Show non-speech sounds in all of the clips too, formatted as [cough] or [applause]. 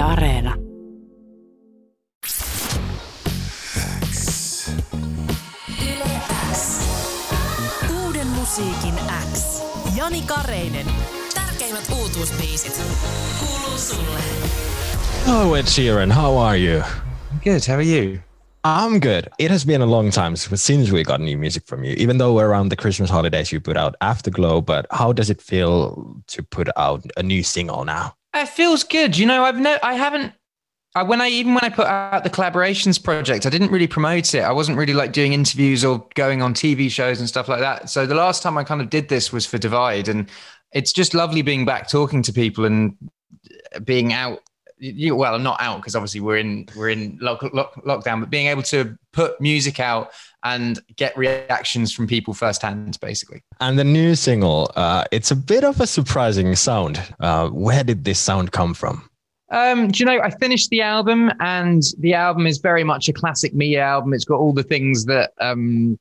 Yle Areena. Uuden musiikin X. Jani Kareinen. Tärkeimmät uutuusbiisit. Kuuluu sulle. Hello, Ed Sheeran. How are you? Good. How are you? I'm good. It has been a long time since we got new music from you. Even though we're around the Christmas holidays you put out Afterglow, but how does it feel to put out a new single now? It feels good. You know, I've no, I haven't. I, when I even when I put out the collaborations project, I didn't really promote it. I wasn't really like doing interviews or going on TV shows and stuff like that. So the last time I kind of did this was for Divide, and it's just lovely being back talking to people and being out. You, well, not out because obviously we're in we're in lock, lock, lockdown, but being able to put music out and get reactions from people firsthand, basically. And the new single, uh, it's a bit of a surprising sound. Uh, where did this sound come from? Um, do you know, I finished the album and the album is very much a classic me album. It's got all the things that um,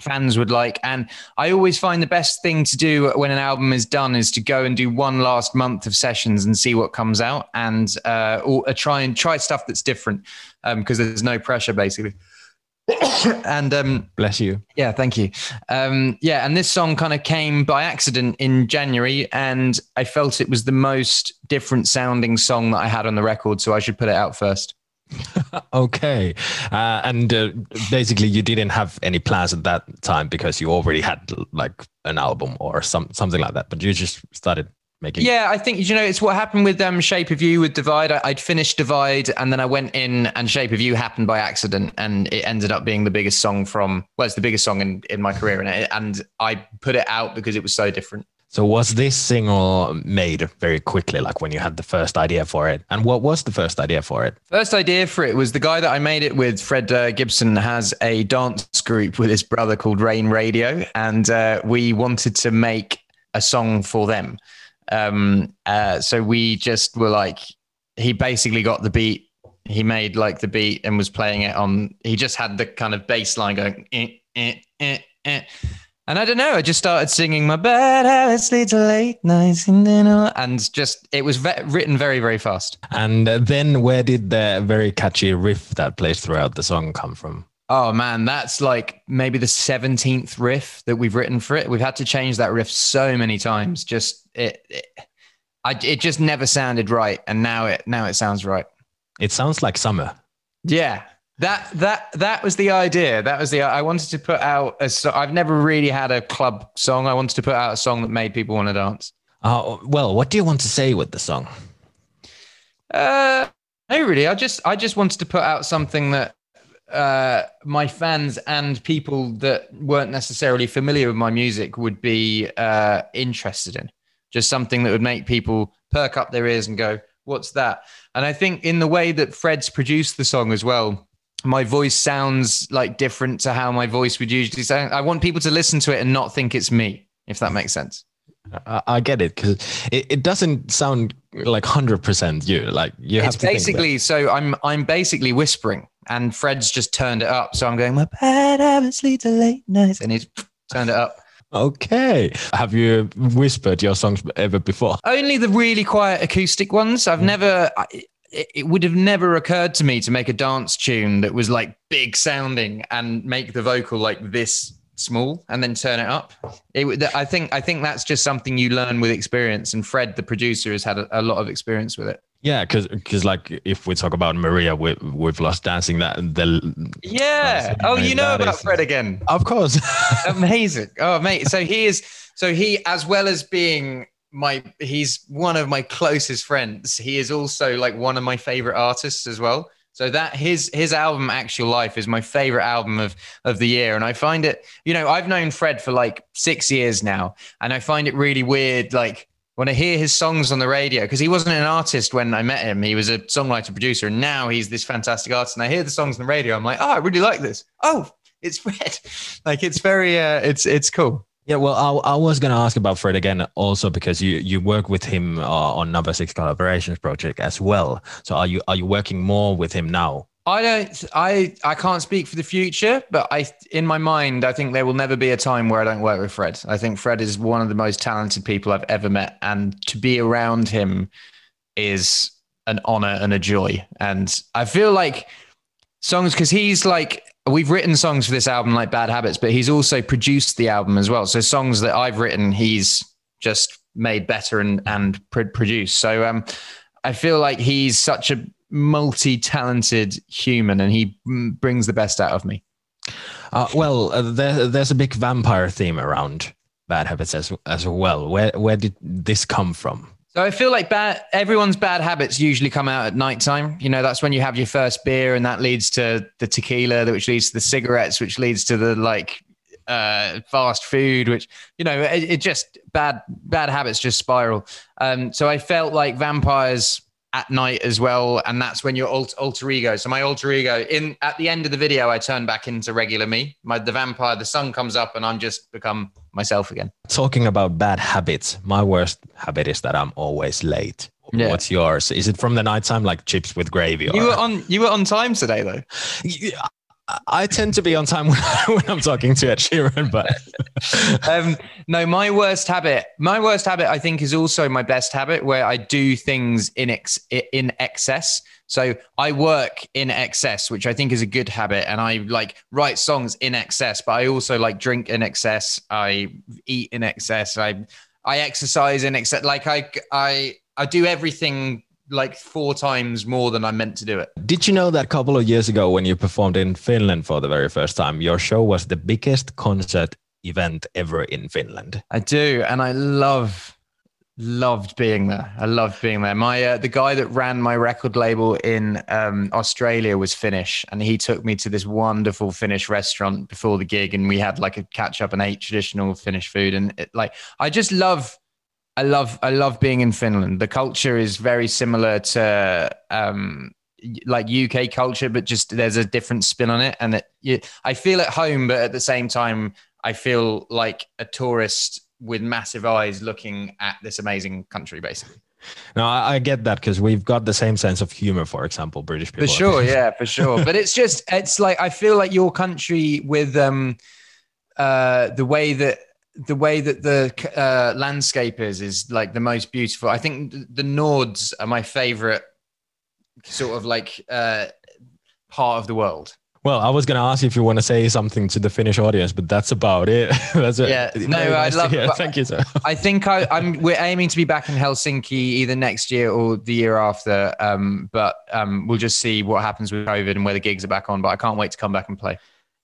fans would like. And I always find the best thing to do when an album is done is to go and do one last month of sessions and see what comes out and uh, or, uh, try and try stuff that's different um because um, there's no pressure basically. [coughs] and um, bless you. Yeah, thank you. Um, yeah, and this song kind of came by accident in January, and I felt it was the most different sounding song that I had on the record, so I should put it out first. [laughs] okay, uh, and uh, basically, you didn't have any plans at that time because you already had like an album or some something like that, but you just started making. Yeah, I think you know it's what happened with um, Shape of You with Divide. I, would finished Divide and then I went in and Shape of You happened by accident and it ended up being the biggest song from well, it's the biggest song in in my career and and I put it out because it was so different. So was this single made very quickly, like when you had the first idea for it? And what was the first idea for it? First idea for it was the guy that I made it with, Fred uh, Gibson, has a dance group with his brother called Rain Radio, and uh, we wanted to make a song for them. Um, uh, so we just were like, he basically got the beat. He made like the beat and was playing it on. He just had the kind of bass line going. Eh, eh, eh, eh. And I don't know. I just started singing my bad habits lead to late nights and and just it was ve- written very very fast. And uh, then where did the very catchy riff that plays throughout the song come from? Oh man, that's like maybe the 17th riff that we've written for it. We've had to change that riff so many times. Just it, it, I, it just never sounded right, and now it now it sounds right. It sounds like summer. Yeah, that that that was the idea. That was the I wanted to put out a. So I've never really had a club song. I wanted to put out a song that made people want to dance. Uh, well, what do you want to say with the song? Uh, no, really. I just I just wanted to put out something that uh, my fans and people that weren't necessarily familiar with my music would be uh, interested in. Just something that would make people perk up their ears and go, "What's that?" And I think in the way that Fred's produced the song as well, my voice sounds like different to how my voice would usually sound. I want people to listen to it and not think it's me, if that makes sense. I, I get it because it, it doesn't sound like hundred percent you. Like you it's have to basically. So I'm I'm basically whispering and Fred's just turned it up. So I'm going, my bad habits lead to late nights, and he's turned it up. Okay. Have you whispered your songs ever before? Only the really quiet acoustic ones. I've mm. never. It would have never occurred to me to make a dance tune that was like big sounding and make the vocal like this small and then turn it up. It, I think I think that's just something you learn with experience. And Fred, the producer, has had a, a lot of experience with it. Yeah, because because like if we talk about Marea with with Lost Dancing, that the yeah. Oh, you know about is, Fred again? Of course. [laughs] Amazing. Oh, mate. So he is. So he, as well as being my, he's one of my closest friends. He is also like one of my favorite artists as well. So that his his album Actual Life is my favorite album of of the year and I find it you know I've known Fred for like 6 years now and I find it really weird like when I hear his songs on the radio, because he wasn't an artist when I met him, he was a songwriter producer, and now he's this fantastic artist. And I hear the songs on the radio, I'm like, oh, I really like this. Oh, it's Fred. [laughs] like it's very, uh, it's it's cool. Yeah, well, I, I was going to ask about Fred again, also because you you work with him uh, on Number Six collaborations project as well. So are you are you working more with him now? I don't. I I can't speak for the future, but I, in my mind, I think there will never be a time where I don't work with Fred. I think Fred is one of the most talented people I've ever met, and to be around him is an honor and a joy. And I feel like songs because he's like we've written songs for this album like Bad Habits, but he's also produced the album as well. So songs that I've written, he's just made better and and produced. So um, I feel like he's such a multi-talented human, and he brings the best out of me. Uh, well, uh, there, there's a big vampire theme around Bad Habits as as well. Where where did this come from? So I feel like bad everyone's bad habits usually come out at nighttime. You know, that's when you have your first beer and that leads to the tequila, which leads to the cigarettes, which leads to the like uh, fast food, which you know, it, it, just bad bad habits just spiral. Um, so I felt like vampires at night as well, and that's when your alter, alter ego. So my alter ego in at the end of the video, I turn back into regular me. My the vampire, the sun comes up, and I'm just become myself again. Talking about bad habits, my worst habit is that I'm always late. Yeah. What's yours? Is it from the nighttime, like chips with gravy? Or... You were on. You were on time today, though. I tend to be on time when, [laughs] I'm talking to Ed Sheeran, but [laughs] um, no, my worst habit, my worst habit, I think, is also my best habit, where I do things in ex, in excess. So I work in excess, which I think is a good habit, and I like write songs in excess. But I also like drink in excess. I eat in excess. I I exercise in excess. Like I I I do everything like four times more than I meant to do it. Did you know that a couple of years ago when you performed in Finland for the very first time, your show was the biggest concert event ever in Finland? I do, and I love loved being there. I loved being there. My uh, the guy that ran my record label in um, Australia was Finnish, and he took me to this wonderful Finnish restaurant before the gig, and we had like a catch up and ate traditional Finnish food, and it, like I just love I love I love being in Finland. The culture is very similar to um, like UK culture, but just there's a different spin on it, and it, you, I feel at home, but at the same time, I feel like a tourist with massive eyes looking at this amazing country, basically. No, I, I get that because we've got the same sense of humor, for example, British people. For sure, [laughs] yeah, for sure. But it's just, it's like I feel like your country with um, uh, the way that the way that the uh, landscape is is like the most beautiful. I think the Nords are my favorite sort of like uh, part of the world. Well, I was going to ask if you want to say something to the Finnish audience, but that's about it. [laughs] that's yeah, it. no, I love it. Thank you, sir. I think I, am We're aiming to be back in Helsinki either next year or the year after. Um, but um, we'll just see what happens with COVID and where the gigs are back on. But I can't wait to come back and play.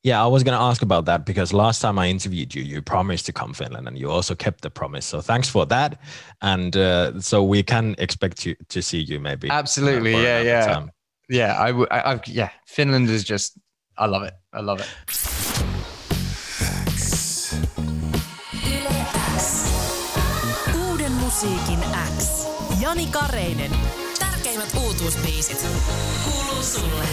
Yeah, I was going to ask about that because last time I interviewed you, you promised to come Finland, and you also kept the promise. So thanks for that. And uh, so we can expect you to see you maybe. Absolutely, uh, yeah, yeah, time. yeah. I, I, I, yeah. Finland is just, I love it. I love it. Uuden musiikin X. Jani Kareinen. Tärkeimmät uutuusbiisit. Kuuluu sulle.